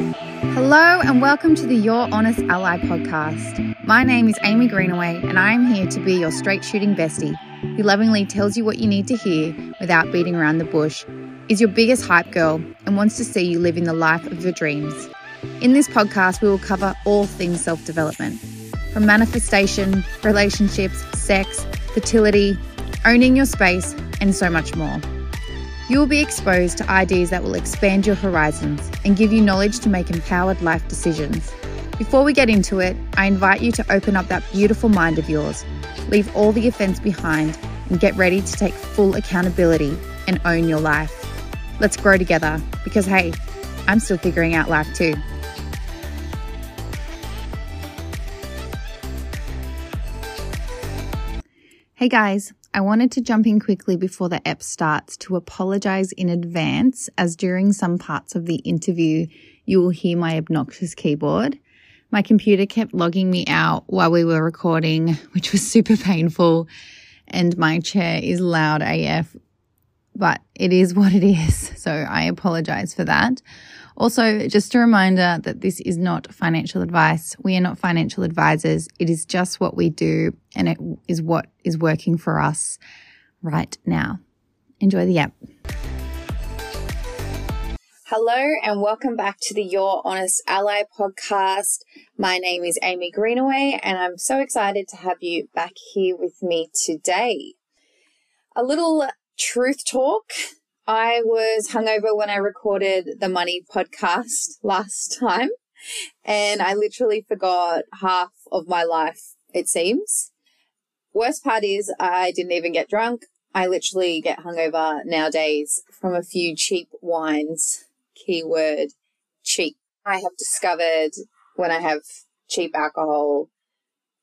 Hello, and welcome to the Your Honest Ally podcast. My name is Amey Greenaway, and I am here to be your straight shooting bestie who lovingly tells you what you need to hear without beating around the bush, is your biggest hype girl, and wants to see you living the life of your dreams. In this podcast, we will cover all things self development from manifestation, relationships, sex, fertility, owning your space, and so much more. You will be exposed to ideas that will expand your horizons and give you knowledge to make empowered life decisions. Before we get into it, I invite you to open up that beautiful mind of yours, leave all the offense behind, and get ready to take full accountability and own your life. Let's grow together because, hey, I'm still figuring out life too. Hey guys, I wanted to jump in quickly before the app starts to apologize in advance, as during some parts of the interview, you will hear my obnoxious keyboard. My computer kept logging me out while we were recording, which was super painful, and my chair is loud AF, but it is what it is. So I apologize for that. Also, just a reminder that this is not financial advice. We are not financial advisors. It is just what we do and it is what is working for us right now. Enjoy the app. Hello and welcome back to the Your Honest Ally podcast. My name is Amey Greenaway and I'm so excited to have you back here with me today. A little truth talk I was hungover when I recorded the money podcast last time, and I literally forgot half of my life, it seems. Worst part is, I didn't even get drunk. I literally get hungover nowadays from a few cheap wines. Keyword cheap. I have discovered when I have cheap alcohol,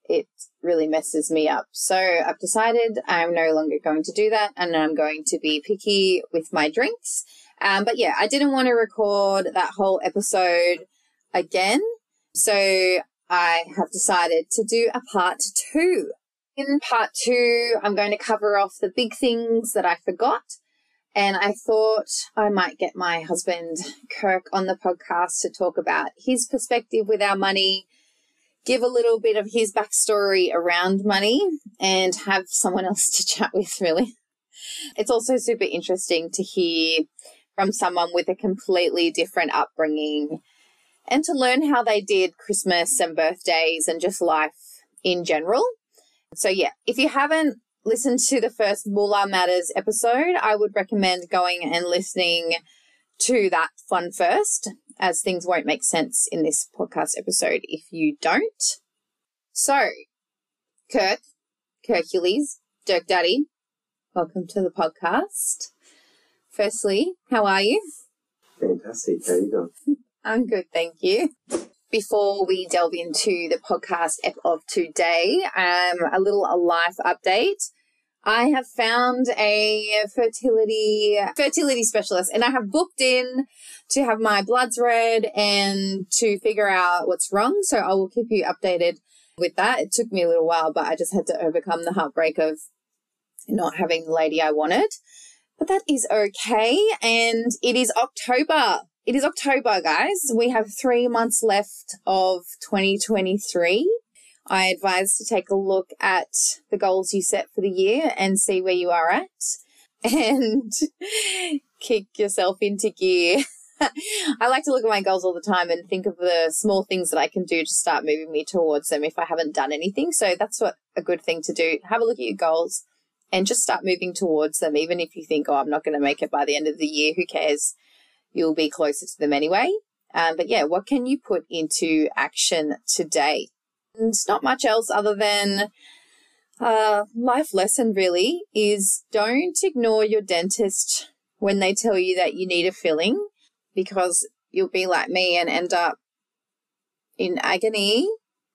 it really messes me up. So I've decided I'm no longer going to do that and I'm going to be picky with my drinks. Um, but yeah, I didn't want to record that whole episode again. So I have decided to do a part two. In part two, I'm going to cover off the big things that I forgot. And I thought I might get my husband, Kirk, on the podcast to talk about his perspective with our money give a little bit of his backstory around money and have someone else to chat with, really. It's also super interesting to hear from someone with a completely different upbringing and to learn how they did Christmas and birthdays and just life in general. So, yeah, if you haven't listened to the first Moolah Matters episode, I would recommend going and listening to that one first as things won't make sense in this podcast episode if you don't. So, Kirk, Hercules, Dirk Daddy, welcome to the podcast. Firstly, how are you? Fantastic. How are you doing? I'm good, thank you. Before we delve into the podcast of today, um, a little a life update. I have found a fertility fertility specialist and I have booked in to have my bloods read and to figure out what's wrong. So I will keep you updated with that. It took me a little while, but I just had to overcome the heartbreak of not having the lady I wanted. But that is okay. And it is October. It is October, guys. We have three months left of 2023. I advise to take a look at the goals you set for the year and see where you are at and kick yourself into gear. I like to look at my goals all the time and think of the small things that I can do to start moving me towards them if I haven't done anything. So that's what a good thing to do. Have a look at your goals and just start moving towards them. Even if you think, oh, I'm not going to make it by the end of the year, who cares? You'll be closer to them anyway. Um, but yeah, what can you put into action today? And not much else other than uh, life lesson really is don't ignore your dentist when they tell you that you need a filling because you'll be like me and end up in agony.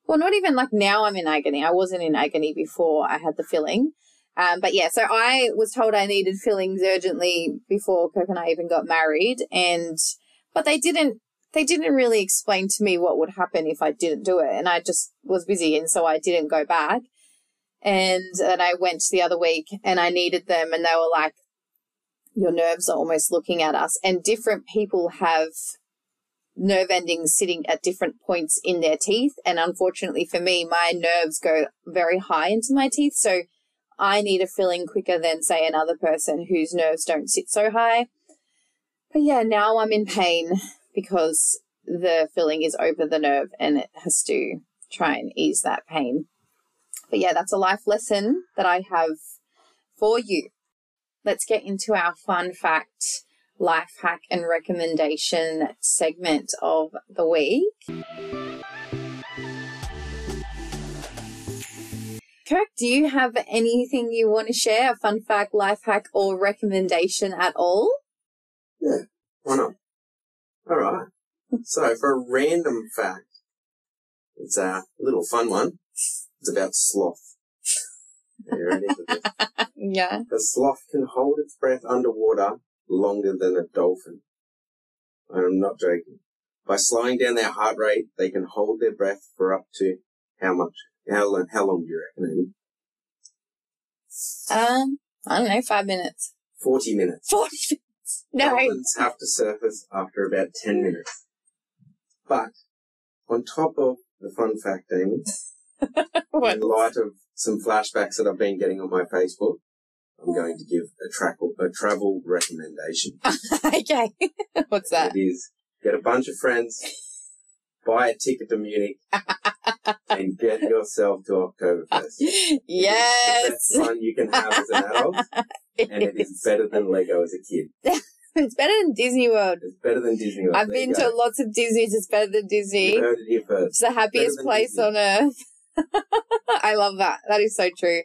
Well, not even like now I'm in agony. I wasn't in agony before I had the filling. Um, but yeah, so I was told I needed fillings urgently before Kirk and I even got married. And, but they didn't they didn't really explain to me what would happen if I didn't do it. And I just was busy. And so I didn't go back. And then I went the other week and I needed them. And they were like, your nerves are almost looking at us. And different people have nerve endings sitting at different points in their teeth. And unfortunately for me, my nerves go very high into my teeth. So I need a filling quicker than, say, another person whose nerves don't sit so high. But yeah, now I'm in pain because the filling is over the nerve and it has to try and ease that pain. But yeah, that's a life lesson that I have for you. Let's get into our fun fact, life hack, and recommendation segment of the week. Kirk, do you have anything you want to share? A fun fact, life hack, or recommendation at all? Yeah, why not? All right. So for a random fact, it's a little fun one. It's about sloth. Are you ready for this? Yeah. A sloth can hold its breath underwater longer than a dolphin. I'm not joking. By slowing down their heart rate, they can hold their breath for up to how much? How long, how long do you reckon? Um, I don't know, five minutes. 40 minutes. 40 minutes. No. Dolphins have to surface after about 10 minutes. But on top of the fun fact, Amey, in light of some flashbacks that I've been getting on my Facebook, I'm going to give a, travel a travel recommendation. okay. What's that? It is get a bunch of friends, buy a ticket to Munich, and get yourself to Oktoberfest. It's the Yes. best fun you can have as an adult, and it is better than Lego as a kid. It's better than Disney World. It's better than Disney. World. I've There been to lots of Disney's. It's better than Disney. You heard it here first. It's the happiest place Disney. on earth. I love that. That is so true.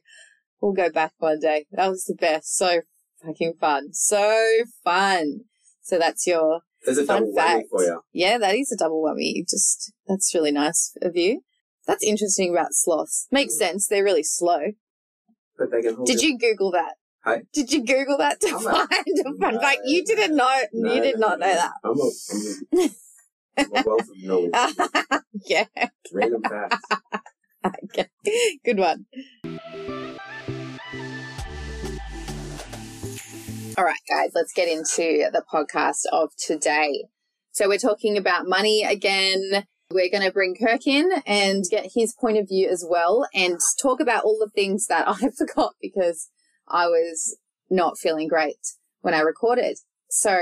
We'll go back one day. That was the best. So fucking fun. So fun. So that's your, There's a Fun double whammy fact. for you. yeah, that is a double whammy. You Just, that's really nice of you. That's interesting about sloths. Makes mm. sense. They're really slow. But they can hold Did you Google that? Hey? Did you Google that to I'm a- find a fun No, fact? You didn't know. No, you did not know that. I'm a, I'm a, I'm a wealth of knowledge. yeah. Random facts. Okay. Good one. All right, guys, let's get into the podcast of today. So, we're talking about money again. We're going to bring Kirk in and get his point of view as well and talk about all the things that I forgot because I was not feeling great when I recorded. So,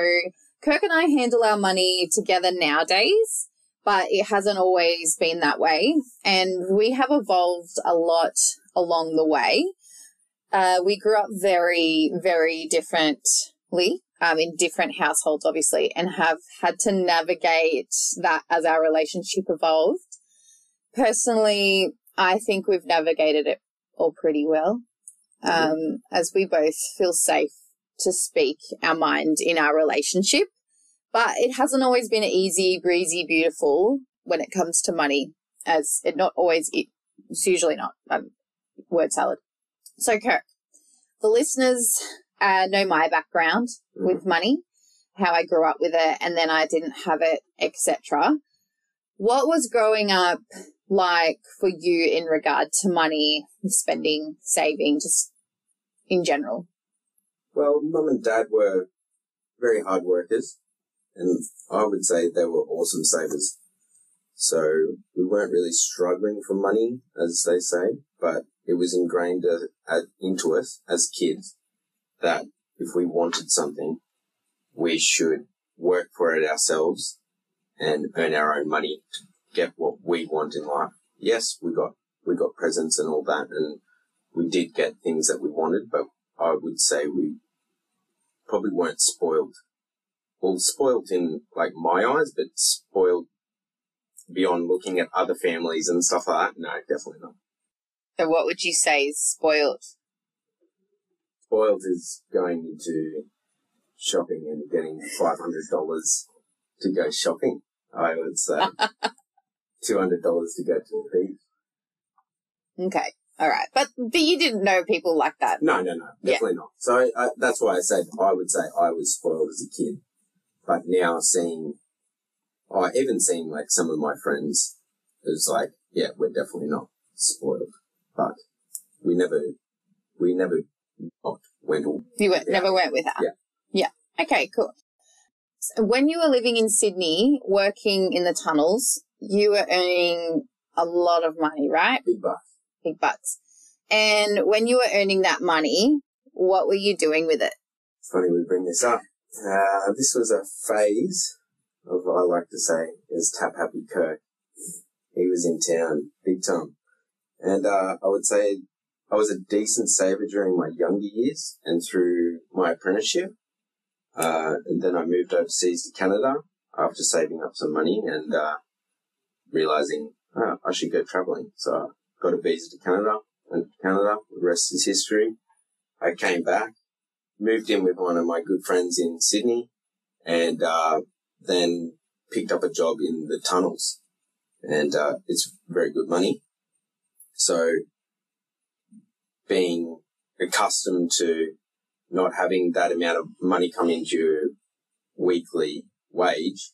Kirk and I handle our money together nowadays, but it hasn't always been that way. And we have evolved a lot along the way. Uh, we grew up very, very differently um, in different households, obviously, and have had to navigate that as our relationship evolved. Personally, I think we've navigated it all pretty well, um, as we both feel safe to speak our mind in our relationship. But it hasn't always been easy, breezy, beautiful when it comes to money, as it not always, it's usually not. Um, word salad. So, Kirk, the listeners uh, know my background with money, how I grew up with it, and then I didn't have it, etc. What was growing up like for you in regard to money, spending, saving, just in general? Well, mum and dad were very hard workers, and I would say they were awesome savers. So we weren't really struggling for money, as they say, but it was ingrained into us as kids that if we wanted something, we should work for it ourselves and earn our own money to get what we want in life. Yes, we got we got presents and all that, and we did get things that we wanted, but I would say we probably weren't spoiled. Well, spoiled in like my eyes, but spoiled beyond looking at other families and stuff like that. No, definitely not. So, what would you say is spoiled? Spoiled is going into shopping and getting five hundred dollars to go shopping. I would say two hundred dollars to go to the beach. Okay. All right. But, but you didn't know people like that. No, no, no, Yeah. definitely not. So I, that's why I said I would say I was spoiled as a kid, but now seeing, oh, even seeing like some of my friends, it was like, yeah, we're definitely not spoiled, but we never, we never not went all. You went, never went with that. Yeah. Yeah. Okay, cool. So when you were living in Sydney, working in the tunnels, you were earning a lot of money, right? Big bucks. Big bucks. And when you were earning that money, what were you doing with it? It's funny we bring this up. Uh, this was a phase of what I like to say is Tap Happy Kirk. He was in town big time. And uh, I would say I was a decent saver during my younger years and through my apprenticeship. Uh, and then I moved overseas to Canada after saving up some money and uh, realizing oh, I should go traveling. So got a visa to Canada, went to Canada. The rest is history. I came back, moved in with one of my good friends in Sydney, and uh, then picked up a job in the tunnels. And uh, it's very good money. So being accustomed to not having that amount of money come into your weekly wage,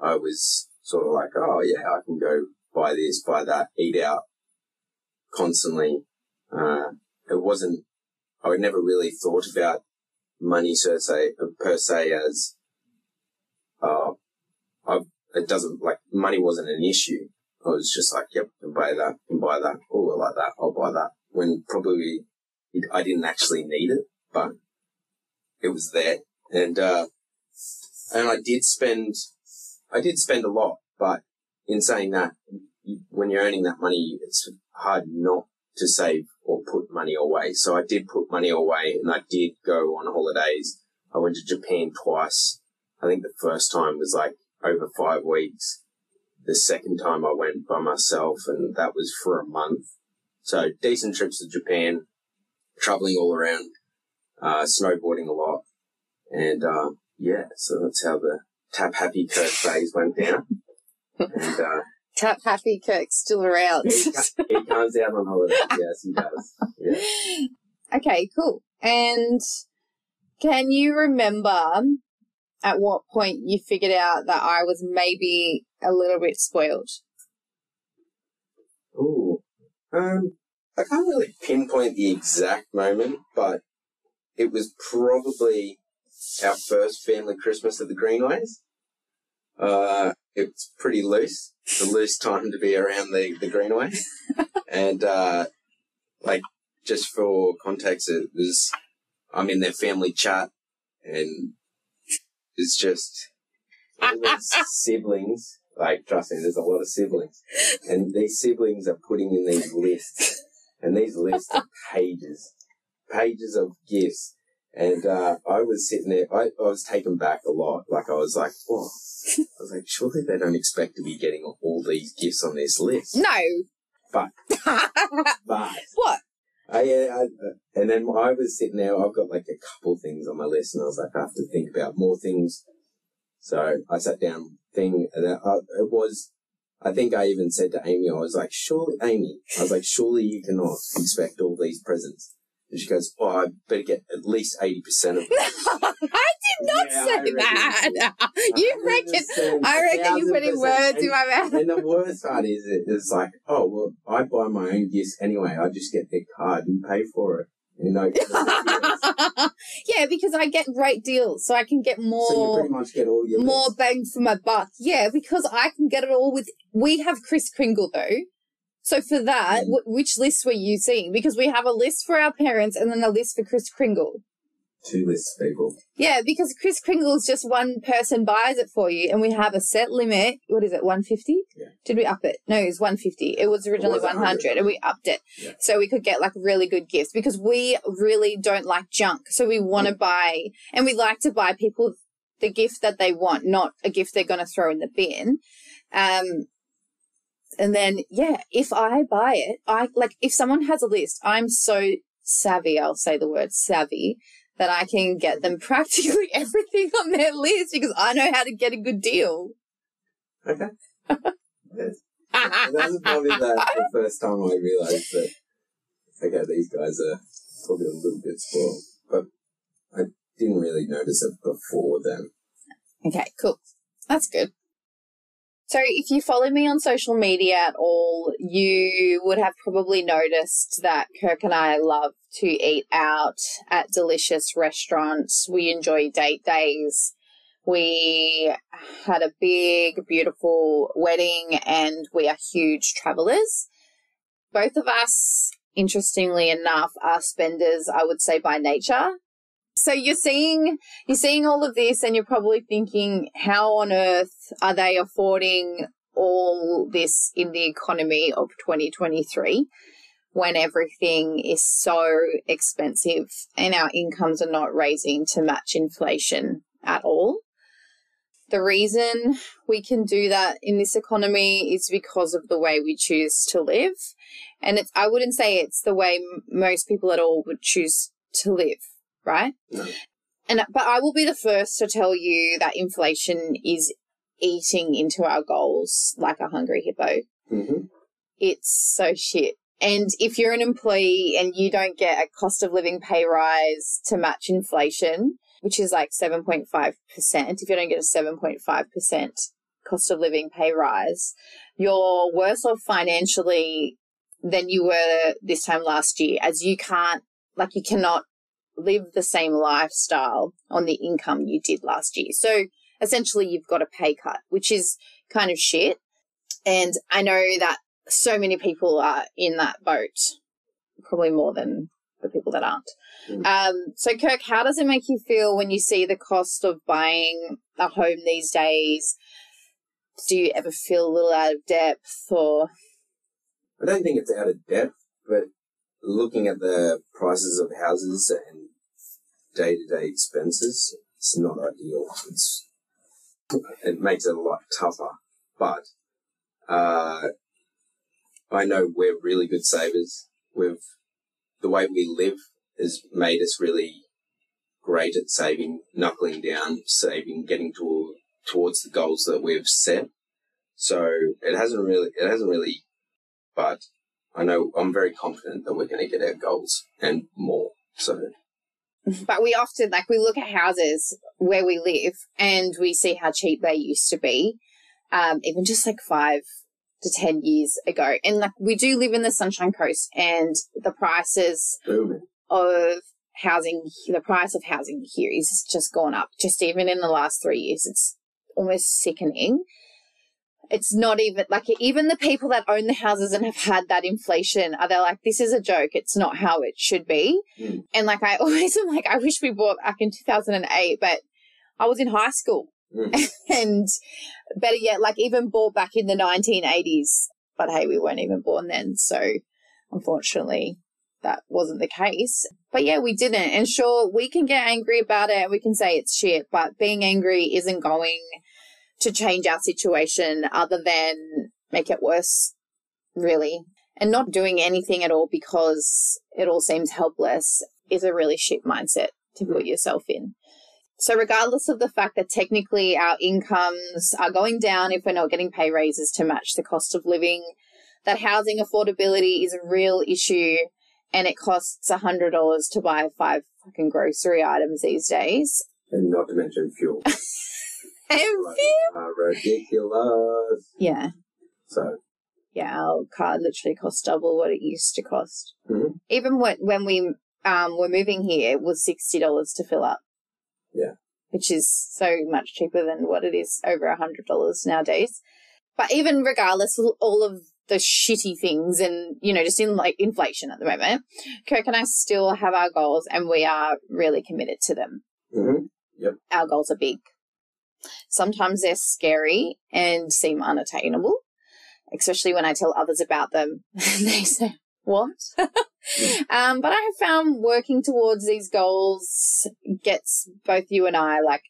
I was sort of like, oh yeah, I can go buy this, buy that, eat out constantly. Uh, it wasn't, I never really thought about money per se, per se as, uh, I, it doesn't, like, money wasn't an issue. I was just like, yep, can buy that, can buy that. Oh, I like that. I'll buy that. When probably it, I didn't actually need it, but it was there. And, uh, and I did spend, I did spend a lot, but in saying that, when you're earning that money, it's hard not to save or put money away. So I did put money away and I did go on holidays. I went to Japan twice. I think the first time was like over five weeks. The second time I went by myself and that was for a month. So decent trips to Japan, traveling all around, uh, snowboarding a lot. And, uh, yeah, so that's how the tap happy Kirk phase went down. And, uh, Happy Kirk's still around. he, he comes out on holiday. Yes, he does. Yeah. okay, cool. And can you remember at what point you figured out that I was maybe a little bit spoiled? Ooh. Um, I can't really pinpoint the exact moment, but it was probably our first family Christmas at the Greenaways. Uh, it's pretty loose, the loose time to be around the, the Greenaway. and, uh, like, just for context, it was, I'm in their family chat and it's just siblings. Like, trust me, there's a lot of siblings. And these siblings are putting in these lists. And these lists are pages, pages of gifts. And, uh, I was sitting there, I, I was taken back a lot. Like, I was like, oh, I was like, surely they don't expect to be getting all these gifts on this list. No. But, but, what? I, uh, I, uh, and then I was sitting there, I've got like a couple things on my list and I was like, I have to think about more things. So I sat down, thing, and I, it was, I think I even said to Amey, I was like, surely, Amey, I was like, surely you cannot expect all these presents. And she goes, oh, I better get at least 80% of them. I did not Yeah, say that. you reckon? 100%, I reckon you're putting 1000%. words in my mouth. And the worst part is, it, it's like, oh, well, I buy my own gifts anyway. I just get their card and pay for it. You know, yeah, because I get great deals, so I can get more. so you more pretty much get all your more list. bang for my buck. Yeah, because I can get it all with. We have Kris Kringle though. So for that, Mm. wh- which list were you seeing? Because we have a list for our parents and then a list for Kris Kringle. Two lists, people. Yeah, because Kris Kringle is just one person buys it for you, and we have a set limit. What is it, 150? Yeah. Did we up it? No, it was 150. It was originally 100, 100, and we upped it. Yeah. So we could get like really good gifts because we really don't like junk. So we want Mm. to buy, and we like to buy people the gift that they want, not a gift they're going to throw in the bin. Um, and then, yeah, if I buy it, I like, if someone has a list, I'm so savvy, I'll say the word savvy, that I can get them practically everything on their list because I know how to get a good deal. Okay. Yes. That was probably the, the first time I realized that, okay, these guys are probably a little bit spoiled. But I didn't really notice it before then. Okay, cool. That's good. So, if you follow me on social media at all, you would have probably noticed that Kirk and I love to eat out at delicious restaurants. We enjoy date days. We had a big, beautiful wedding and we are huge travelers. Both of us, interestingly enough, are spenders, I would say, by nature. So you're seeing you're seeing all of this and you're probably thinking, how on earth are they affording all this in the economy of 2023 when everything is so expensive and our incomes are not raising to match inflation at all? The reason we can do that in this economy is because of the way we choose to live. And it's, I wouldn't say it's the way m- most people at all would choose to live, right? No. And, but I will be the first to tell you that inflation is eating into our goals like a hungry hippo. Mm-hmm. It's so shit. And if you're an employee and you don't get a cost of living pay rise to match inflation, which is like 7.5%, if you don't get a 7.5% cost of living pay rise, you're worse off financially than you were this time last year, as you can't, like, you cannot live the same lifestyle on the income you did last year. So essentially, you've got a pay cut, which is kind of shit. And I know that so many people are in that boat, probably more than the people that aren't. Mm. Um, so, Kirk, how does it make you feel when you see the cost of buying a home these days? Do you ever feel a little out of depth or? I don't think it's out of depth, but looking at the prices of houses and day to day expenses, it's not ideal. It's it makes it a lot tougher. But uh, I know we're really good savers. We've the way we live has made us really great at saving, knuckling down, saving, getting to, towards the goals that we've set. So it hasn't really, it hasn't really, but I know I'm very confident that we're going to get our goals and more. So But we often, like, we look at houses where we live and we see how cheap they used to be, um, even just like five to 10 years ago. And like, we do live in the Sunshine Coast and the prices booming. of housing, the price of housing here is just gone up. Just even in the last three years, it's almost sickening. It's not even like even the people that own the houses and have had that inflation are they like, this is a joke. It's not how it should be. Mm. And like, I always am like, I wish we bought back in 2008, but I was in high school Mm. and better yet, like even bought back in the 1980s. But hey, we weren't even born then. So unfortunately, that wasn't the case. But yeah, we didn't. And sure, we can get angry about it and we can say it's shit, but being angry isn't going to change our situation other than make it worse, really. And not doing anything at all because it all seems helpless is a really shit mindset to put mm. yourself in. So, regardless of the fact that technically our incomes are going down if we're not getting pay raises to match the cost of living, that housing affordability is a real issue and it costs $100 to buy five fucking grocery items these days. And not to mention fuel. Like, uh, ridiculous. yeah, So yeah, our car literally costs double what it used to cost. Mhm. Even when, when we um, were moving here, it was $60 to fill up. Yeah. Which is so much cheaper than what it is over a $100 nowadays. But even regardless of all of the shitty things and, you know, just in like inflation at the moment, Kirk and I still have our goals and we are really committed to them. mhm. Our goals are big. Sometimes they're scary and seem unattainable, especially when I tell others about them. they say, What? um, but I have found working towards these goals gets both you and I like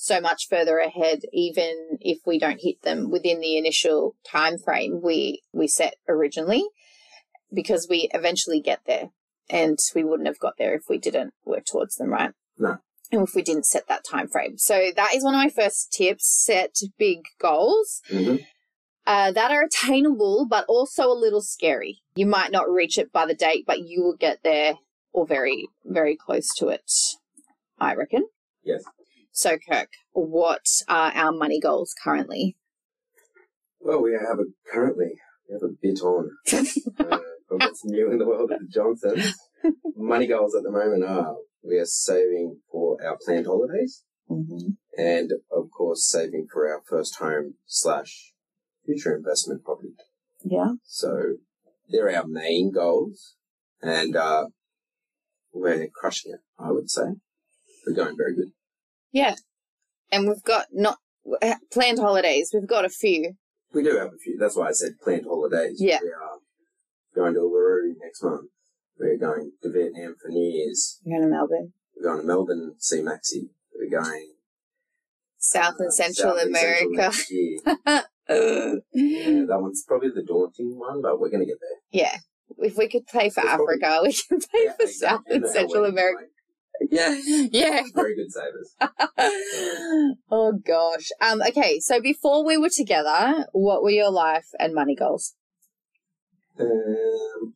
so much further ahead, even if we don't hit them within the initial time frame we we set originally, because we eventually get there, and we wouldn't have got there if we didn't work towards them, right? No. And if we didn't set that time frame. So that is one of my first tips: set big goals Mhm. uh, that are attainable, but also a little scary. You might not reach it by the date, but you will get there or very, very close to it, I reckon. Yes. So, Kirk, what are our money goals currently? Well, we have a currently we have a bit on. uh, what's new in the world of the Johnsons? Money goals at the moment are we are saving for our planned holidays Mm-hmm. and of course saving for our first home slash future investment property. Yeah. So they're our main goals, and uh, we're crushing it. I would say we're going very good. Yeah. And we've got not planned holidays. We've got a few. We do have a few. That's why I said planned holidays. Yeah. We are going to Uluru next month. We're going to Vietnam for New Year's. We're going to Melbourne. We're going to Melbourne, see Maxi. We're going South and uh, Central South and Central America. next year. Yeah, that one's probably the daunting one, but we're going to get there. yeah. If we could pay for It's probably- Africa, we can pay Yeah, for exactly. South and Central wedding, America. like, Yeah, Yeah. very good savers. oh gosh. Um. Okay. So before we were together, what were your life and money goals? Um, like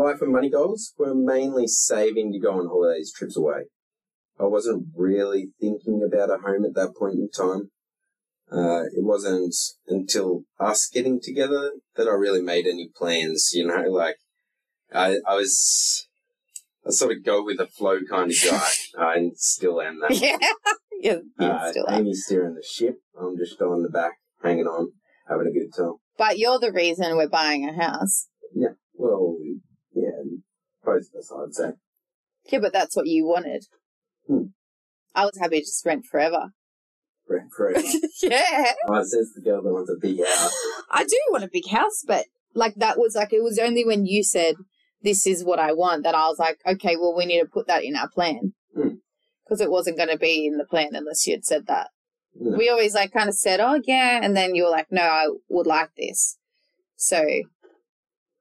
life and money goals were mainly saving to go on holidays, trips away. I wasn't really thinking about a home at that point in time. Uh, it wasn't until us getting together that I really made any plans. You know, like I, I was, I sort of go with the flow kind of guy, and still am that. Yeah. yeah. Uh, still. Amey's steering the ship. I'm just on the back, hanging on, having a good time. But you're the reason we're buying a house. Yeah. Well, of us, I'd say. Yeah, but that's what you wanted. Hmm. I was happy to just rent forever. Rent forever. yeah. oh, says the girl that wants a big house. I do want a big house, but like that was like it was only when you said this is what I want that I was like, okay, well we need to put that in our plan Hmm. because it wasn't going to be in the plan unless you had said that. No. We always like kind of said, oh yeah, and then you were like, no, I would like this. So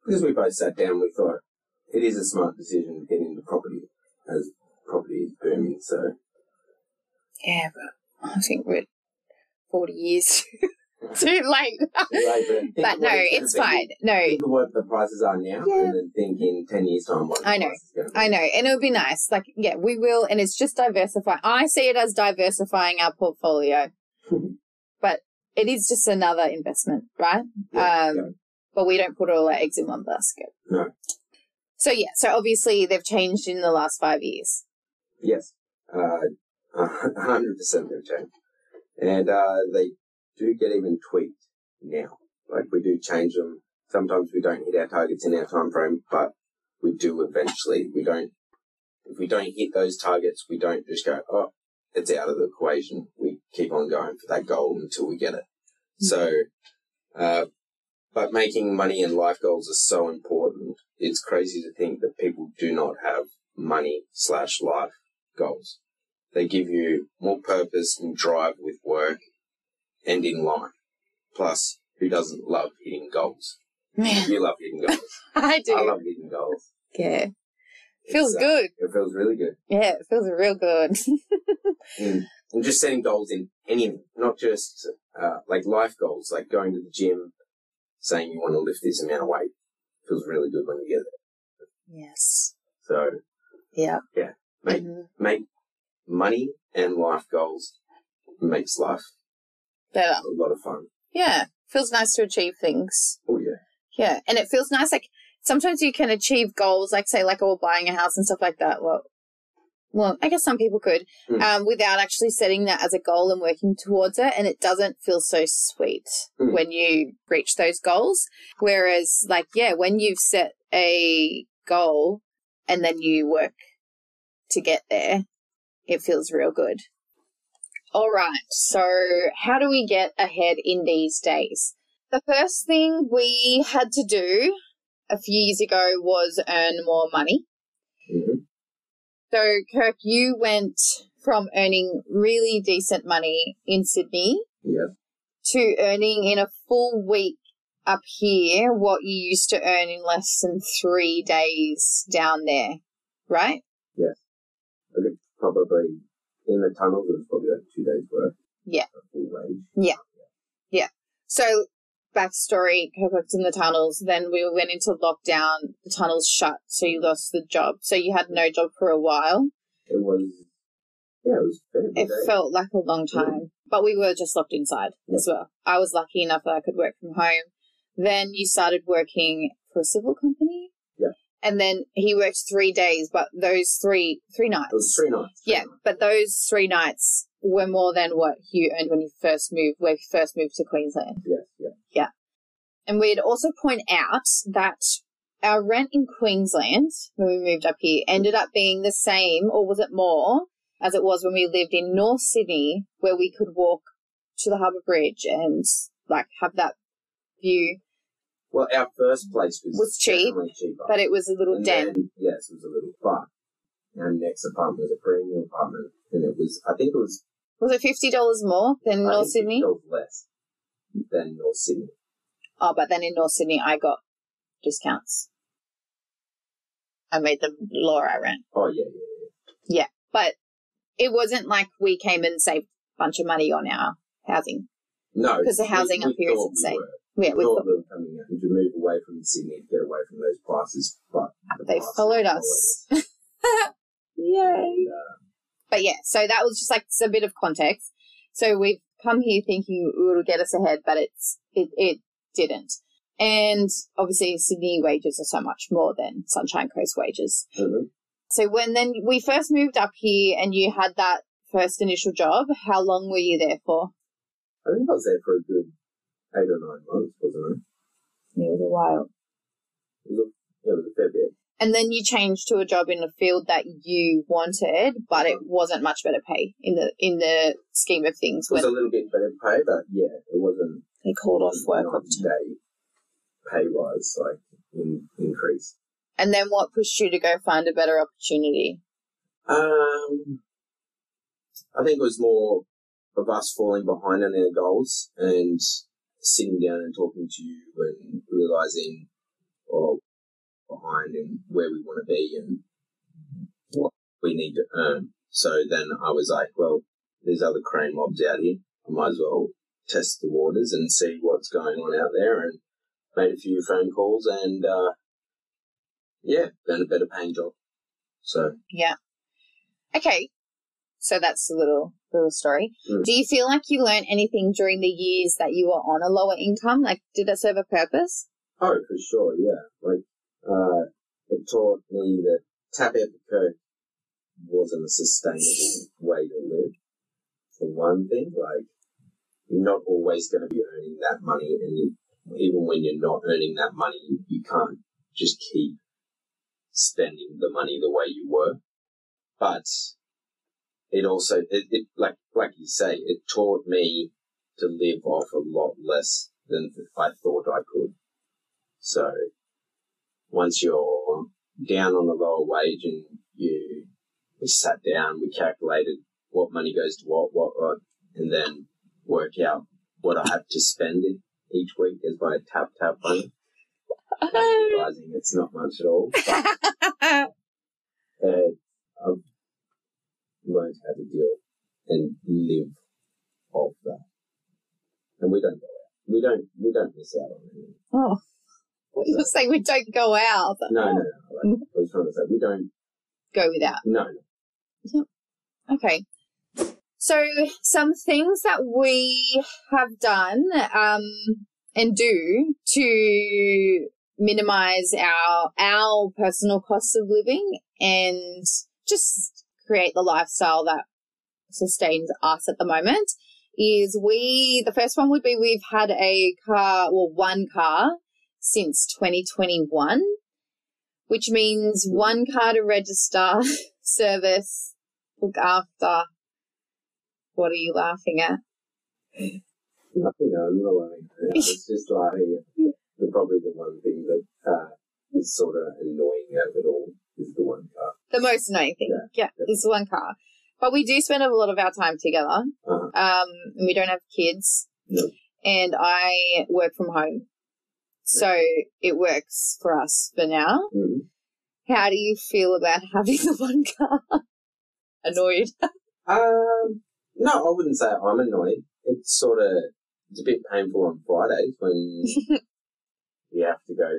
Because we both sat down, we thought it is a smart decision to get into property as property is booming. So yeah, but I think we're forty years too late. Think but of no, it's be. fine. No, Think of what the prices are now, Yeah. and then think in ten years' time what the I know. price is going to be. I know, and it would be nice. Like, yeah, we will, and it's just diversify. I see it as diversifying our portfolio, but it is just another investment, right? Yeah, um, yeah. But we don't put all our eggs in one basket. No. So yeah, so obviously they've changed in the last five years. Yes, uh, a hundred percent they've changed, and uh, they do get even tweaked now. Like we do change them. Sometimes we don't hit our targets in our time frame, but we do eventually. We don't. If we don't hit those targets, we don't just go, oh, it's out of the equation. We keep on going for that goal until we get it. So, uh, but making money and life goals is so important. It's crazy to think that people do not have money slash life goals. They give you more purpose and drive with work and in life. Plus, who doesn't love hitting goals? Man, You love hitting goals. I do. I love hitting goals. yeah, feels uh, good. It feels really good. Yeah, it feels real good. And, and just setting goals in anything, not just uh, like life goals, like going to the gym, saying you want to lift this amount of weight. Feels really good when you get there. yes. So Yeah. Yeah. Make- Mhm. make money and life goals makes life Better. a lot of fun. Yeah, feels nice to achieve things. Oh yeah. Yeah, and it feels nice. Like sometimes you can achieve goals, like say, like oh, buying a house and stuff like that. Well, well, I guess some people could, Mm. um, without actually setting that as a goal and working towards it, and it doesn't feel so sweet Mm. when you reach those goals. Whereas, like, yeah, when you've set a goal and then you work to get there, it feels real good. All right, so how do we get ahead in these days? The first thing we had to do a few years ago was earn more money. hmm So, Kirk, you went from earning really decent money in Sydney Yeah. to earning in a full week up here what you used to earn in less than three days down there, right? I could probably in the tunnels it was probably like two days work. Yeah. Full wage. Yeah, yeah. So, backstory worked in the tunnels, then we went into lockdown, the tunnels shut, so you lost the job. So, you had no job for a while. It was yeah, it was very It day. felt like a long time, but we were just locked inside as well. I was lucky enough that I could work from home. Then you started working for a civil company. Yeah. and then he worked three days, but those three three nights. It was three nights. three Yeah, nights. but those three nights were more than what you earned when you first moved, when you first moved to Queensland. Yes, yeah. And we'd also point out that our rent in Queensland when we moved up here ended up being the same, or was it more, as it was when we lived in North Sydney, where we could walk to the Harbour Bridge and like have that view, Well, our first place was, Was cheap, cheaper. but it was a little And den. then, yes, it was a little far. Our next apartment was a premium apartment, and it was, I think it was Was it fifty dollars more than I North think Sydney? Less than North Sydney. Oh, but then in North Sydney, I got discounts. I made them lower our rent. Oh yeah, yeah, yeah. Yeah, but it wasn't like we came and saved a bunch of money on our housing. No. Because the housing we up here is we insane. were. Yeah, We we thought thought we were coming out and to move away from Sydney to get away from those prices, but the they followed us. Yay! And, uh, But yeah, so that was just like a bit of context. So we've come here thinking it will get us ahead, but it's it it didn't. And obviously Sydney wages are so much more than Sunshine Coast wages. mhm. So when then we first moved up here and you had that first initial job, how long were you there for? I think I was there for a good eight or nine months, wasn't I? It was a while. It was a, yeah, it was a fair bit. And then you changed to a job in a field that you wanted, but it wasn't much better pay in the in the scheme of things It was when a little bit better pay, but yeah, it wasn't they called off work. not day pay rise like in, increase. And then what pushed you to go find a better opportunity? Um, I think it was more of us falling behind on our goals and sitting down and talking to you and realizing, or behind and where we want to be and what we need to earn. So then I was like, well, there's other crane mobs out here. I might as well test the waters and see what's going on out there and made a few phone calls and, uh, yeah, found a better paying job. So Yeah. Okay. So that's a little little story. Mm. Do you feel like you learned anything during the years that you were on a lower income? Like, did it serve a purpose? Oh, for sure, yeah. Like, uh, it taught me that tap happy Kirk wasn't a sustainable way to live. For one thing, like, you're not always going to be earning that money, and even when you're not earning that money, you, you can't just keep spending the money the way you were. But it also, it, it like like you say, it taught me to live off a lot less than I thought I could. So once you're down on a lower wage and you we sat down, we calculated what money goes to what, what, what, and then work out what I have to spend each week as my tap tap money. And realizing it's not much at all. But uh, I've learned how to deal and live off that. And we don't go out. We don't we don't miss out on anything. oh, you're saying we don't go out. No, no, no. Like, I was trying to say we don't. Go without. No, no. Okay. So some things that we have done um, and do to minimize our our personal costs of living and just create the lifestyle that sustains us at the moment is we the first one would be we've had a car well one car since 2021 which means one car to register service look after what are you laughing at Nothing. No, I'm not laughing. I was just laughing at the probably the one thing that uh, is sort of annoying out of it all is the one car. the most annoying thing yeah, yeah. is one car but we do spend a lot of our time together Uh-huh. um and we don't have kids No. and i work from home so it works for us for now Mhm. how do you feel about having the one car annoyed Um, no, I wouldn't say I'm annoyed. It's sort of it's a bit painful on Fridays when you have to go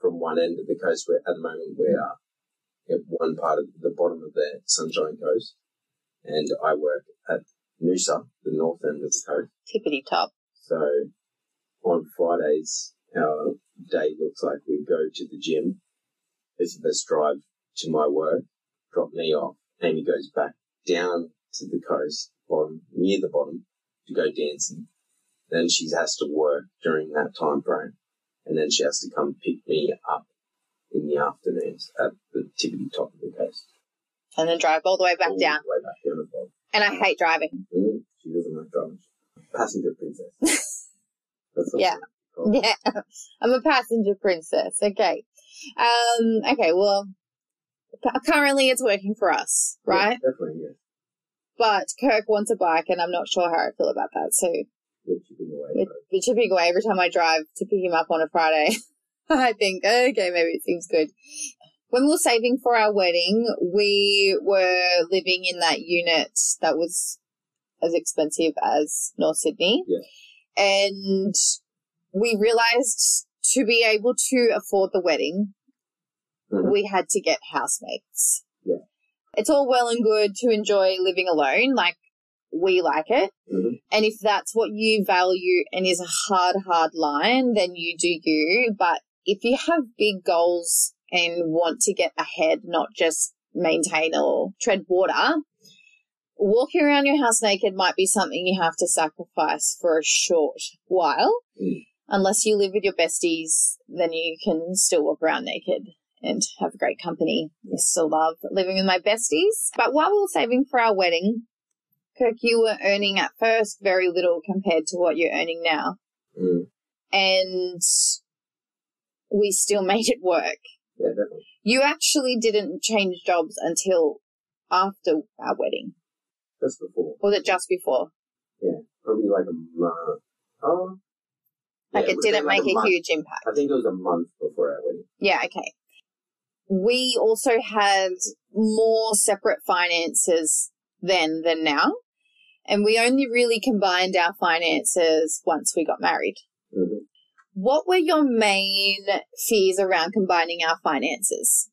from one end of the coast. Where at the moment we are at one part of the bottom of the Sunshine Coast, and I work at Noosa, the north end of the coast. tippity top So on Fridays, our day looks like we go to the gym Elizabeth drive to my work, drop me off. Amey goes back down to the coast, bottom, near the bottom, to go dancing. Then she has to work during that time frame. And then she has to come pick me up in the afternoons at the tippity top of the coast. And then drive all the way back All down. the way back down well. And I hate driving. Mm, she doesn't like driving. Passenger princess. Yeah. Yeah, I'm a passenger princess. Okay. Um, okay, well, currently it's working for us, right? Yeah, definitely. But Kirk wants a bike, and I'm not sure how I feel about that. So We're chipping away. we're, we're chipping away every time I drive to pick him up on a Friday. I think, okay, maybe it seems good. When we were saving for our wedding, we were living in that unit that was as expensive as North Sydney. Yeah. And we realized to be able to afford the wedding, Mhm. we had to get housemates. Yeah. It's all well and good to enjoy living alone. Like, we like it. Mhm. And if that's what you value and is a hard, hard line, then you do you. But if you have big goals and want to get ahead, not just maintain or tread water, walking around your house naked might be something you have to sacrifice for a short while. Mm. Unless you live with your besties, then you can still walk around naked and have great company. I still love living with my besties. But while we were saving for our wedding, Kirk, you were earning at first very little compared to what you're earning now. Mm. And we still made it work. Yeah, definitely. You actually didn't change jobs until after our wedding. Just before. Was it just before? Yeah, probably like a month. Oh. Like Yeah, it didn't like make a, month. huge impact. I think it was a month before I went. Yeah, okay. We also had more separate finances then than now. And we only really combined our finances once we got married. Mm-hmm. What were your main fears around combining our finances?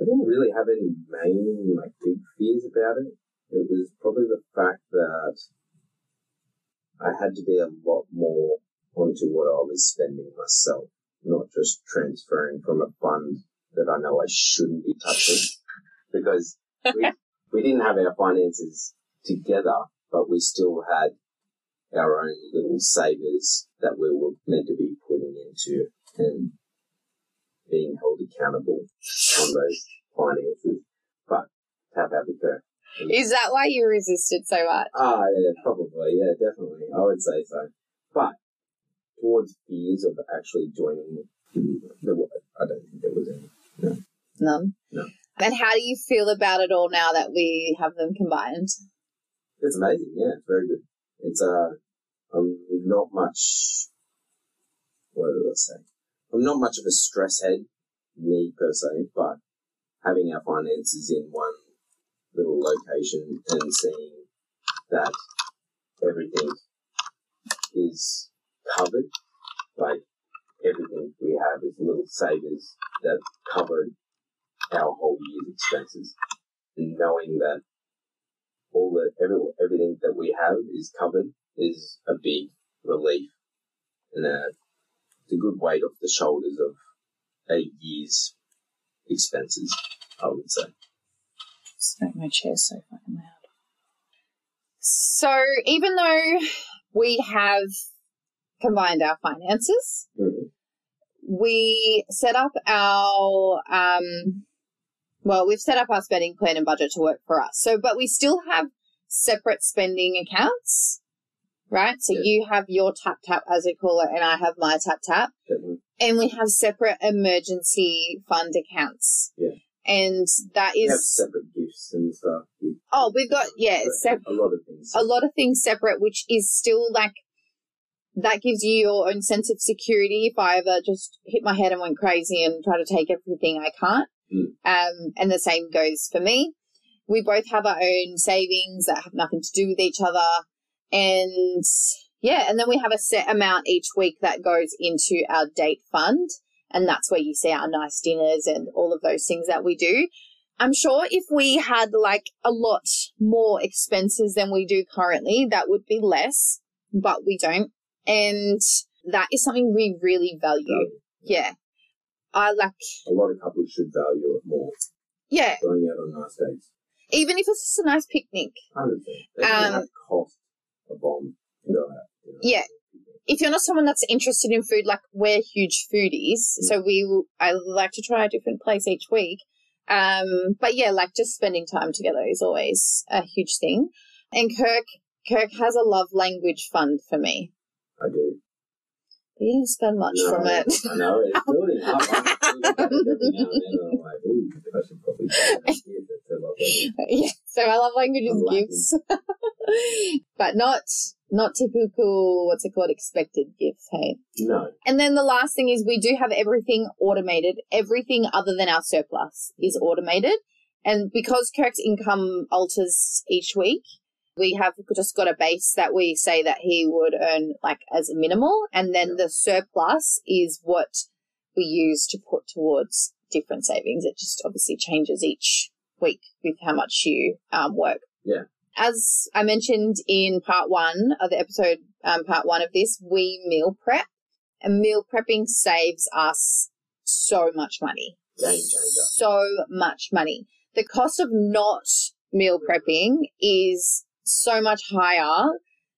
I didn't really have any main, like, big fears about it. It was probably the fact that I had to be a lot more onto what I was spending myself, not just transferring from a fund that I know I shouldn't be touching. Because we, we didn't have our finances together, but we still had our own little savers that we were meant to be putting into and being held accountable on those finances. But tap the curve. Is that why you resisted so much? Ah, yeah, probably. Yeah, definitely. I would say so. But towards fears of actually joining, there was, I don't think there was any. None. No. And how do you feel about it all now that we have them combined? It's amazing. Yeah, it's very good. It's uh, I'm not much. What did I say? I'm not much of a stress head, me per se, but having our finances in one little location and seeing that everything is covered, like everything we have is little savers that covered our whole year's expenses, and knowing that all the every, everything that we have is covered is a big relief and a, a good weight off the shoulders of a year's expenses, I would say. Smoke my chair so fucking loud. So even though we have combined our finances, Mhm. we set up our um well, we've set up our spending plan and budget to work for us. So but we still have separate spending accounts. Right? So Yeah. you have your tap tap as we call it and I have my tap tap. Definitely. And we have separate emergency fund accounts. Yeah. And that is. We have separate gifts and stuff. Oh, we've got yeah, sep- a lot of things. a lot of things separate, which is still like that gives you your own sense of security. If I ever just hit my head and went crazy and try to take everything, I can't. Mm. Um, and the same goes for me. We both have our own savings that have nothing to do with each other, and yeah, and then we have a set amount each week that goes into our date fund, and that's where you see our nice dinners and all of those things that we do. I'm sure if we had like a lot more expenses than we do currently, that would be less, but we don't. And that is something we really value. Yeah. I like, A lot of couples should value it more. yeah, Going out on nice dates. even if it's just a nice picnic. 100%. Um, cost a bomb to go out. You know? Yeah. If you're not someone that's interested in food, like we're huge foodies, so we will- I like to try a different place each week. Um, but yeah, like just spending time together is always a huge thing. And Kirk, Kirk has a love language fund for me. I do. You didn't spend much No, from it. I know, it's building up. I'm actually looking at it every now and then and like, ooh, I should probably buy that gift. It's a lovely. yeah, so love language is gifts, but not not typical. What's it called? Expected gifts. Hey. No. And then the last thing is we do have everything automated. Everything other than our surplus is automated. And because Kirk's income alters each week, we have just got a base that we say that he would earn like as a minimal. And then the surplus is what we use to put towards different savings. It just obviously changes each week with how much you um, work. Yeah. As I mentioned in part one of the episode, um, part one of this, we meal prep and meal prepping saves us so much money. Game changer. So much money. The cost of not meal prepping is so much higher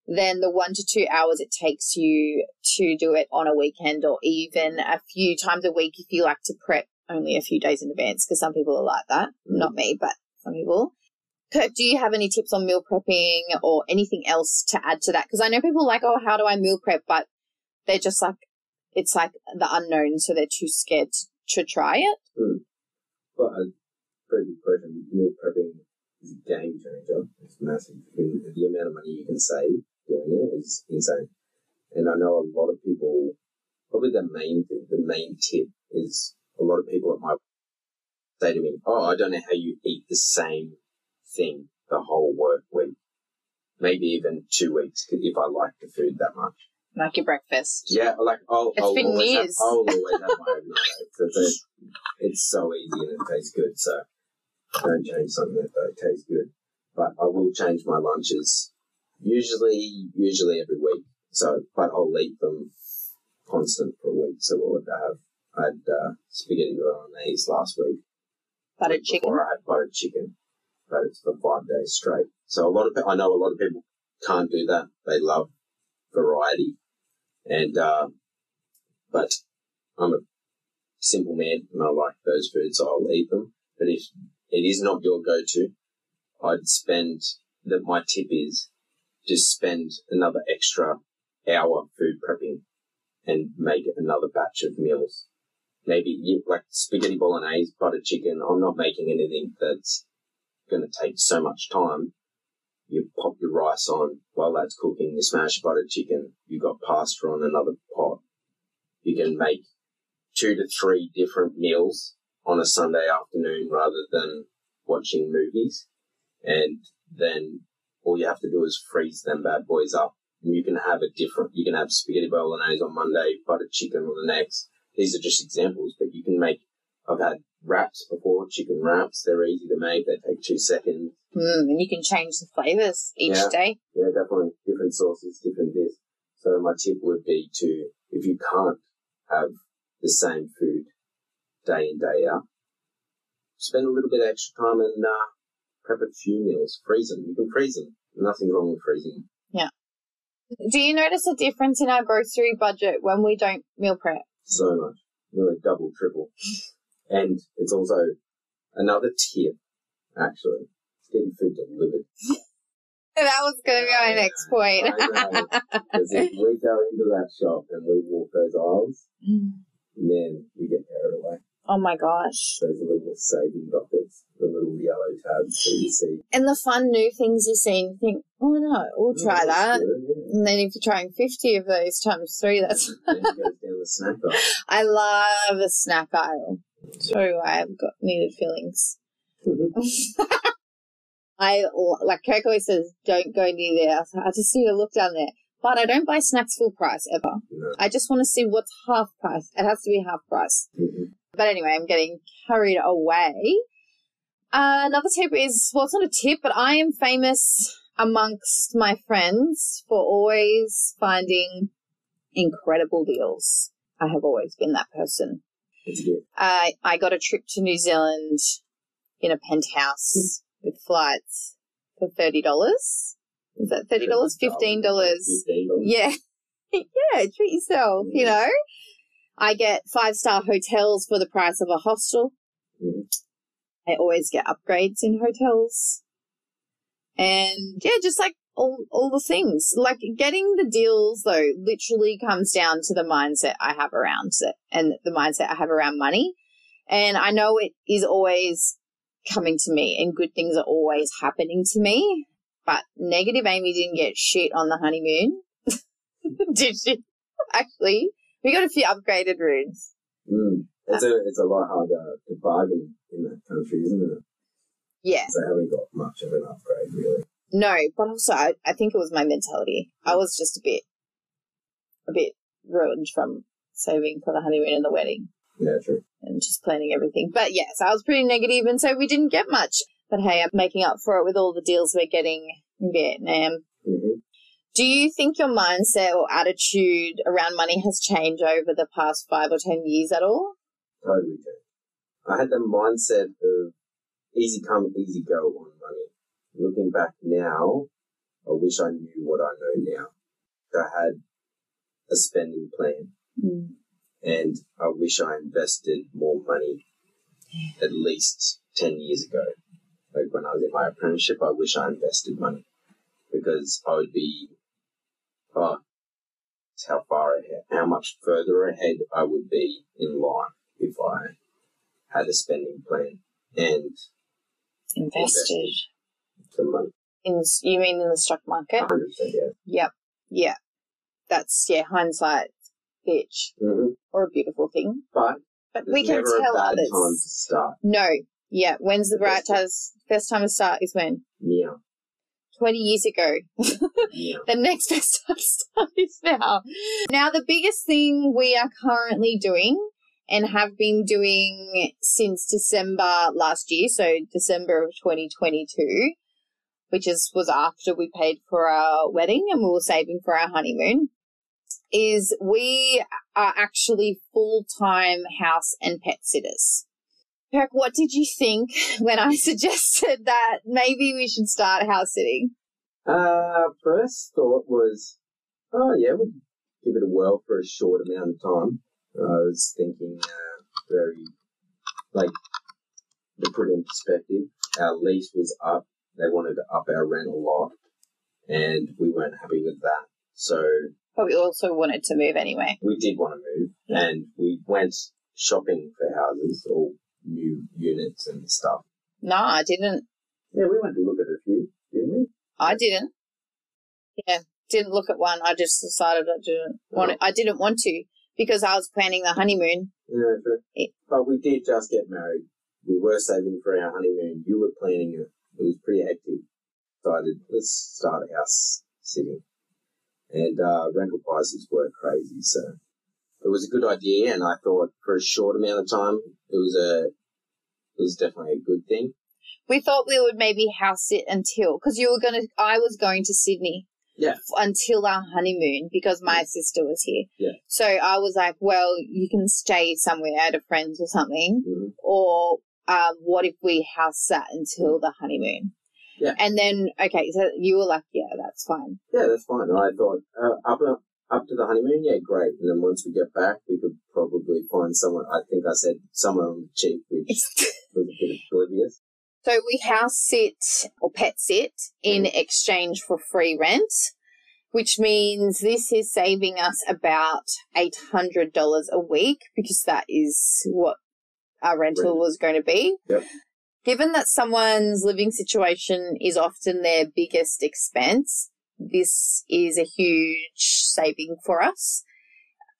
than the one to two hours it takes you to do it on a weekend or even a few times a week if you like to prep only a few days in advance because some people are like that. Mm. Not me, but some people. Kirk, do you have any tips on meal prepping or anything else to add to that? Because I know people are like, oh, how do I meal prep? But they're just like, it's like the unknown, so they're too scared to, to try it. Hmm. But a pretty good question. Meal prepping is a game changer. It's massive. Can- the amount of money you can save doing it is insane. And I know a lot of people, probably the main, the main tip is a lot of people at my say to me, oh, I don't know how you eat the same thing the whole work week. Maybe even two weeks if I like the food that much. Like your breakfast. Yeah, like I'll, It's I'll been always have. I'll always have my overnight oats. It's, it's so easy and it tastes good. So don't change something that, tastes good. But I will change my lunches usually, usually every week. So, but I'll eat them constant for a week. So what would I have? I had uh, spaghetti bolognese last week. Buttered chicken. Before I had buttered chicken, but it's for five days straight. So a lot of I know a lot of people can't do that. They love variety, and uh, but I'm a simple man and I like those foods, so I'll eat them. But if it is not your go-to, I'd spend that. My tip is just spend another extra hour food prepping and make another batch of meals maybe you, like spaghetti bolognese, buttered chicken. I'm not making anything that's going to take so much time. You pop your rice on while that's cooking. You smash buttered chicken. You got pasta on another pot. You can make two to three different meals on a Sunday afternoon rather than watching movies. And then all you have to do is freeze them bad boys up. And you can have a different, you can have spaghetti bolognese on Monday, buttered chicken on the next. These are just examples, but you can make, I've had wraps before, chicken wraps. They're easy to make. They take two seconds. Mm, and you can change the flavors each Yeah. day. Yeah, definitely different sauces, different this. So my tip would be to, if you can't have the same food day in, day out, spend a little bit of extra time and uh, prep a few meals. Freeze them. You can freeze them. Nothing wrong with freezing. Them. Yeah. Do you notice a difference in our grocery budget when we don't meal prep? So much. Nearly double, triple. And it's also another tip, actually. Get your food delivered. That was going to be my next point. Because if we go into that shop and we walk those aisles, then we get carried away. Oh my gosh. Those little saving buckets, the little yellow tabs that you see. And the fun new things you see, and you think, oh no, we'll try Oh, that. good, yeah. And then if you're trying 50 of those times three, that's. Then it the snack aisle. I love a snack aisle. So I've got needed feelings. I like Kirk always says, don't go near there. I was like, I just need to look down there. But I don't buy snacks full price ever. No. I just want to see what's half price. It has to be half price. Mhm. But anyway, I'm getting carried away. Uh, another tip is, well, it's not a tip, but I am famous amongst my friends for always finding incredible deals. I have always been that person. Gift. I got a trip to New Zealand in a penthouse with flights for thirty dollars. Is that thirty dollars? Fifteen dollars. Fifteen dollars. Yeah. yeah, treat yourself, you know. I get five star hotels for the price of a hostel. Mhm. I always get upgrades in hotels. And yeah, just like all, all the things. Like getting the deals though literally comes down to the mindset I have around it and the mindset I have around money. And I know it is always coming to me and good things are always happening to me. But negative Amey didn't get shit on the honeymoon. Did she? Actually, we got a few upgraded rooms. Mm. It's a it's a lot harder to bargain in that country, isn't it? Yeah. they haven't got much of an upgrade, really. No, but also I, I think it was my mentality. I was just a bit, a bit ruined from saving for the honeymoon and the wedding Yeah, true. and just planning everything. But yes, I was pretty negative, and so we didn't get much. But hey, I'm making up for it with all the deals we're getting in Vietnam. Do you think your mindset or attitude around money has changed over the past five or ten years at all? Totally true. I had the mindset of easy come, easy go on money. Looking back now, I wish I knew what I know now. I had a spending plan hmm. and I wish I invested more money at least 10 years ago. Like when I was in my apprenticeship, I wish I invested money because I would be, oh, it's how far ahead, how much further ahead I would be in life if I had a spending plan and Invested the money. in you mean in the stock market? 100% yeah. Yep. Yeah. That's yeah, hindsight bitch. hmm Or a beautiful thing. But But we can tell others. time to start. No. Yeah. When's the right time best time to start is when? Yeah. Twenty years ago. Yeah. the next best to is now. Now the biggest thing we are currently doing and have been doing since December last year, so December of 2022, which is was after we paid for our wedding and we were saving for our honeymoon, is we are actually full-time house and pet sitters. Kirk, what did you think when I suggested that maybe we should start house sitting? Uh, first thought was, oh yeah, we'll give it a whirl for a short amount of time. I was thinking, uh, very, like, to put in perspective, our lease was up. They wanted to up our rent a lot, and we weren't happy with that. So But we also wanted to move anyway. we did want to move, and we went shopping for houses or new units and stuff. No, I didn't. Yeah, we went to look at a few, didn't we? I didn't. Yeah, didn't look at one. I just decided I didn't want. It. I didn't want to because I was planning the honeymoon. Yeah, true. Yeah. But we did just get married. We were saving for our honeymoon. You were planning it. It was pretty hectic. Decided let's start a house sitting, and uh, rental prices were crazy. So it was a good idea, and I thought for a short amount of time, it was a it was definitely a good thing. We thought we would maybe house sit until because you were gonna. I was going to Sydney. Yeah. f- Until our honeymoon because my sister was here. Yeah. So I was like, well, you can stay somewhere at a friend's or something. Mhm. or um, what if we house sat until the honeymoon? Yeah. And then, okay, so you were like, yeah, that's fine. Yeah, that's fine. And I thought uh, up up to the honeymoon, yeah, great. And then once we get back, we could probably find someone. I think I said somewhere on the cheap, which was a bit oblivious. so we house sit or pet sit in mm. exchange for free rent, which means this is saving us about $800 a week because that is what our rental Rent. was going to be. Yep. Given that someone's living situation is often their biggest expense, this is a huge saving for us.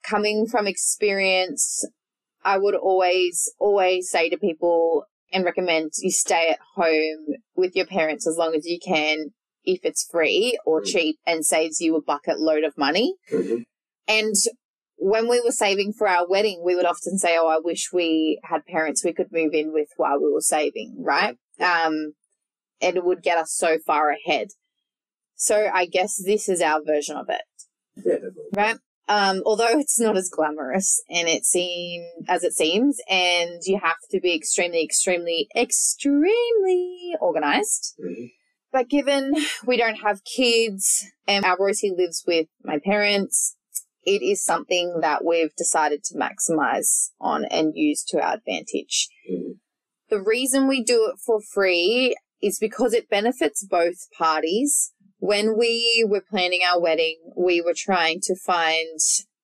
Coming from experience, I would always, always say to people and recommend you stay at home with your parents as long as you can if it's free or Mm. cheap and saves you a bucket load of money. Mhm. And when we were saving for our wedding, we would often say, Oh, I wish we had parents we could move in with while we were saving, right? Um, and it would get us so far ahead. So I guess this is our version of it, Yeah, right? um, although it's not as glamorous and it seem as it seems, and you have to be extremely, extremely, extremely organized. Mhm. But given we don't have kids and our Royce lives with my parents, it is something that we've decided to maximize on and use to our advantage. Mhm. The reason we do it for free is because it benefits both parties. When we were planning our wedding, we were trying to find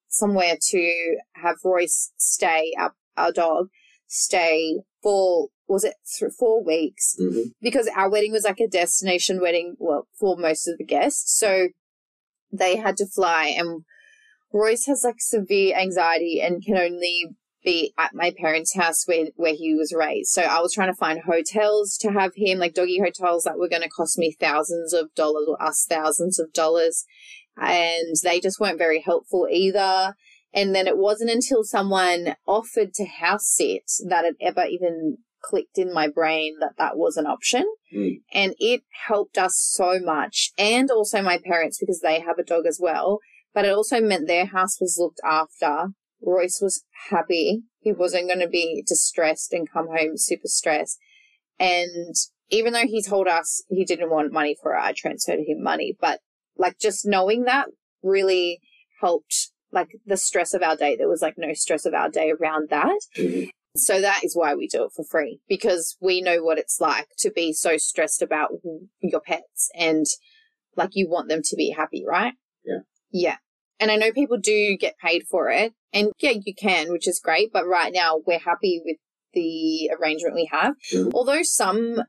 somewhere to have Royce stay, our, our dog, stay for, was it th- four weeks? Mhm. because our wedding was like a destination wedding, well, for most of the guests. So they had to fly, and Royce has like severe anxiety and can only be at my parents' house where, where he was raised. So I was trying to find hotels to have him, like doggy hotels that were going to cost me thousands of dollars or us thousands of dollars. And they just weren't very helpful either. And then it wasn't until someone offered to house sit that it ever even clicked in my brain that that was an option. Mm. And it helped us so much. And also my parents, because they have a dog as well. But it also meant their house was looked after. Royce was happy. He wasn't going to be distressed and come home super stressed. And even though he told us he didn't want money for it, I transferred him money. But like just knowing that really helped like the stress of our day. There was like no stress of our day around that. Mhm. So that is why we do it for free because we know what it's like to be so stressed about your pets and like you want them to be happy, right? Yeah. Yeah. And I know people do get paid for it and yeah, you can, which is great. But right now we're happy with the arrangement we have. Although some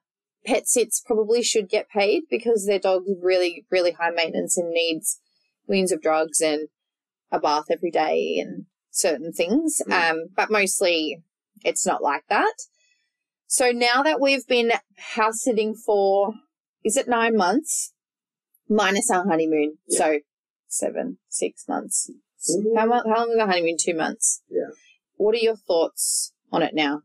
pet sits probably should get paid because their dog's really, really high maintenance and needs millions of drugs and a bath every day and certain things. Mm. Um, but mostly it's not like that. So now that we've been house sitting for, is it nine months? Minus our honeymoon. Yeah. So seven, six months. Mhm. How, mu- how long was the honeymoon? Two months. Yeah. What are your thoughts on it now?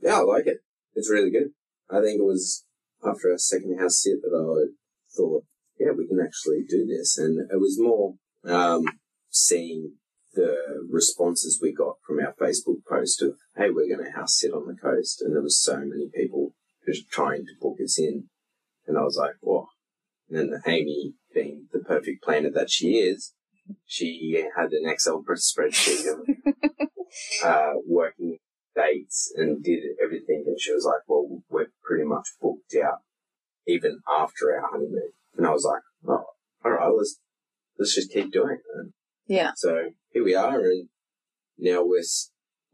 Yeah, I like it. It's really good. I think it was after our second house sit that I thought, yeah, we can actually do this. And it was more um, seeing the responses we got from our Facebook post of, hey, we're going to house sit on the coast. And there was so many people just trying to book us in. And I was like, whoa. And then Amey, being the perfect planner that she is, she had an Excel spreadsheet of uh, working dates and did everything. And she was like, well, we're pretty much booked out even after our honeymoon. And I was like, oh, all right, let's, let's just keep doing it. Yeah. so here we are. And now we're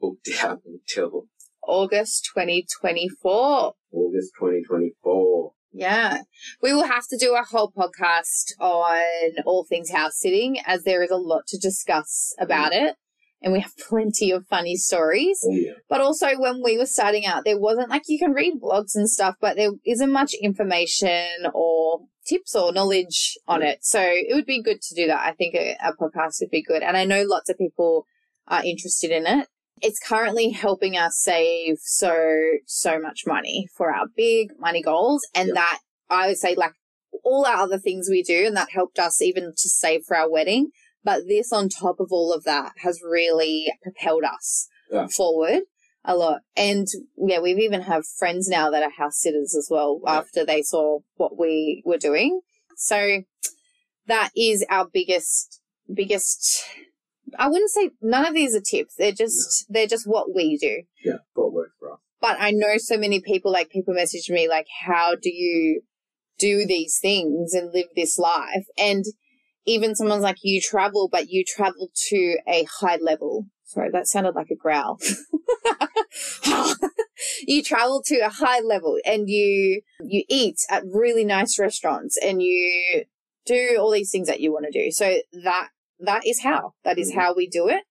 booked out until August 2024. August 2024. Yeah. We will have to do a whole podcast on all things house sitting as there is a lot to discuss about mm. it. And we have plenty of funny stories. Oh, yeah. But also, when we were starting out, there wasn't like you can read blogs and stuff, but there isn't much information or tips or knowledge on it. So it would be good to do that. I think a, a podcast would be good. And I know lots of people are interested in it. It's currently helping us save so, so much money for our big money goals. And Yep. that I would say, like, all our other things we do, and that helped us even to save for our wedding. But this on top of all of that has really propelled us Yeah. forward a lot. And yeah, we've even have friends now that are house sitters as well Yeah. after they saw what we were doing. So that is our biggest, biggest, I wouldn't say none of these are tips. They're just, they're just what we do. Yeah. What works for us. But I know so many people, like people message me, like, how do you do these things and live this life? And even someone's like, you travel, but you travel to a high level. Sorry, that sounded like a growl. you travel to a high level and you, you eat at really nice restaurants and you do all these things that you want to do. So that, that is how, that is Mhm. how we do it.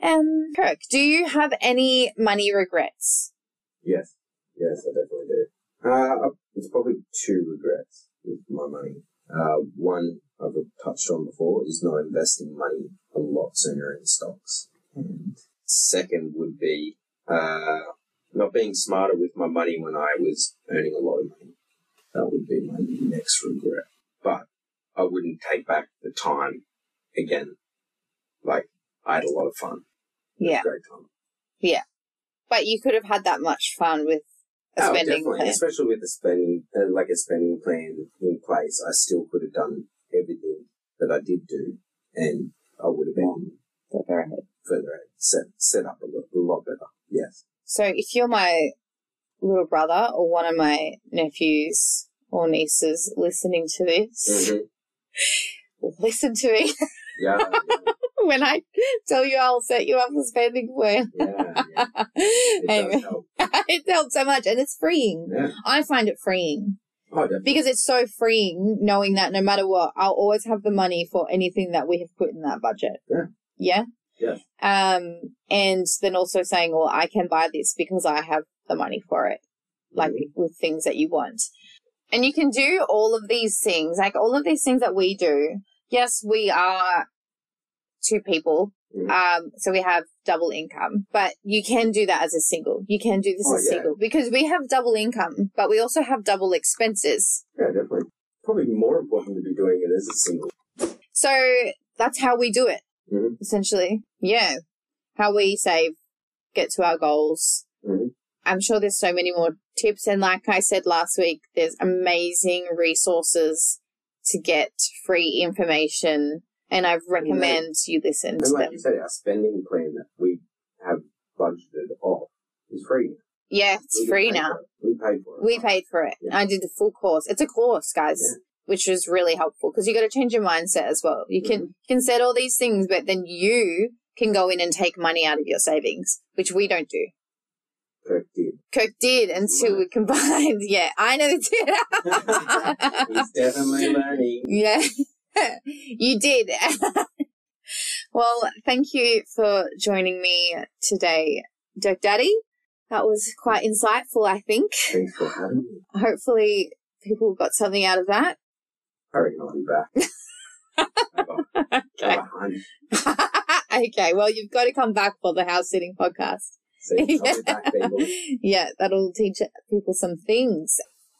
Um, Kirk, do you have any money regrets? Yes. Yes, I definitely do. Uh, it's probably two regrets with my money. Uh, one I've touched on before is not investing money a lot sooner in stocks. And second would be, uh, not being smarter with my money when I was earning a lot of money. That would be my next regret. But I wouldn't take back the time again like I had a lot of fun. A Yeah. great time. But you could have had that much fun with a Oh, spending definitely. plan. Especially with the spending, uh, like a spending plan in place, I still could have done everything that I did do, and I would have been Further ahead. further ahead, set set up a lot, a lot better. Yes. So if you're my little brother or one of my nephews or nieces listening to this, Mhm. listen to me Yeah. when I tell you I'll set you up a spending plan. Yeah. yeah. It Anyway, does help. it helps so much and it's freeing. Yeah. I find it freeing Oh, because it's so freeing knowing that no matter what, I'll always have the money for anything that we have put in that budget. Yeah. Yeah. Yes. Um, and then also saying, well, I can buy this because I have the money for it. like Mhm. with things that you want. And you can do all of these things, like all of these things that we do. Yes, we are two people. Mhm. Um, so we have double income, but you can do that as a single. You can do this Oh, as yeah. single because we have double income, but we also have double expenses. Yeah, definitely. Probably more important to be doing it as a single. So that's how we do it, Mhm. essentially. Yeah. How we save, get to our goals. Mhm. I'm sure there's so many more tips. And like I said last week, there's amazing resources to get free information. And I recommend you listen to And like them. you said, our spending plan that we have budgeted off is free. Yeah, it's We free now. it. We paid for it. We paid for it. Yeah. I did the full course. It's a course, guys, Yeah. which was really helpful because you got to change your mindset as well. You can Mm-hmm. you can set all these things, but then you can go in and take money out of your savings, which we don't do. Kirk did. Kirk did until we combined. Yeah, I never did. He's definitely learning. yeah, you did. well, thank you for joining me today, Kirk Daddy. That was quite insightful, I think. Thanks for having me. Hopefully, people got something out of that. I reckon I'll be back. I got, I got a hunch. okay, well, you've got to come back for the house sitting podcast. Back, yeah, that'll teach people some things.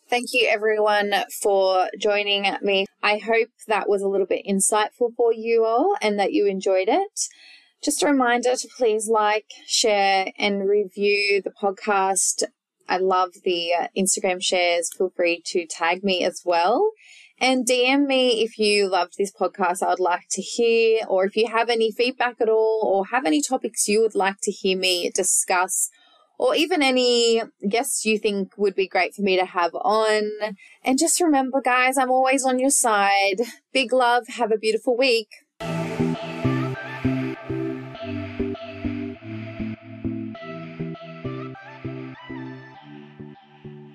Thank you, everyone, for joining me. I hope that was a little bit insightful for you all and that you enjoyed it. Just a reminder to please like, share, and review the podcast. I love the uh, Instagram shares. Feel free to tag me as well. And DM me if you loved this podcast. I would like to hear, or if you have any feedback at all, or have any topics you would like to hear me discuss, or even any guests you think would be great for me to have on. And just remember, guys, I'm always on your side. Big love. Have a beautiful week.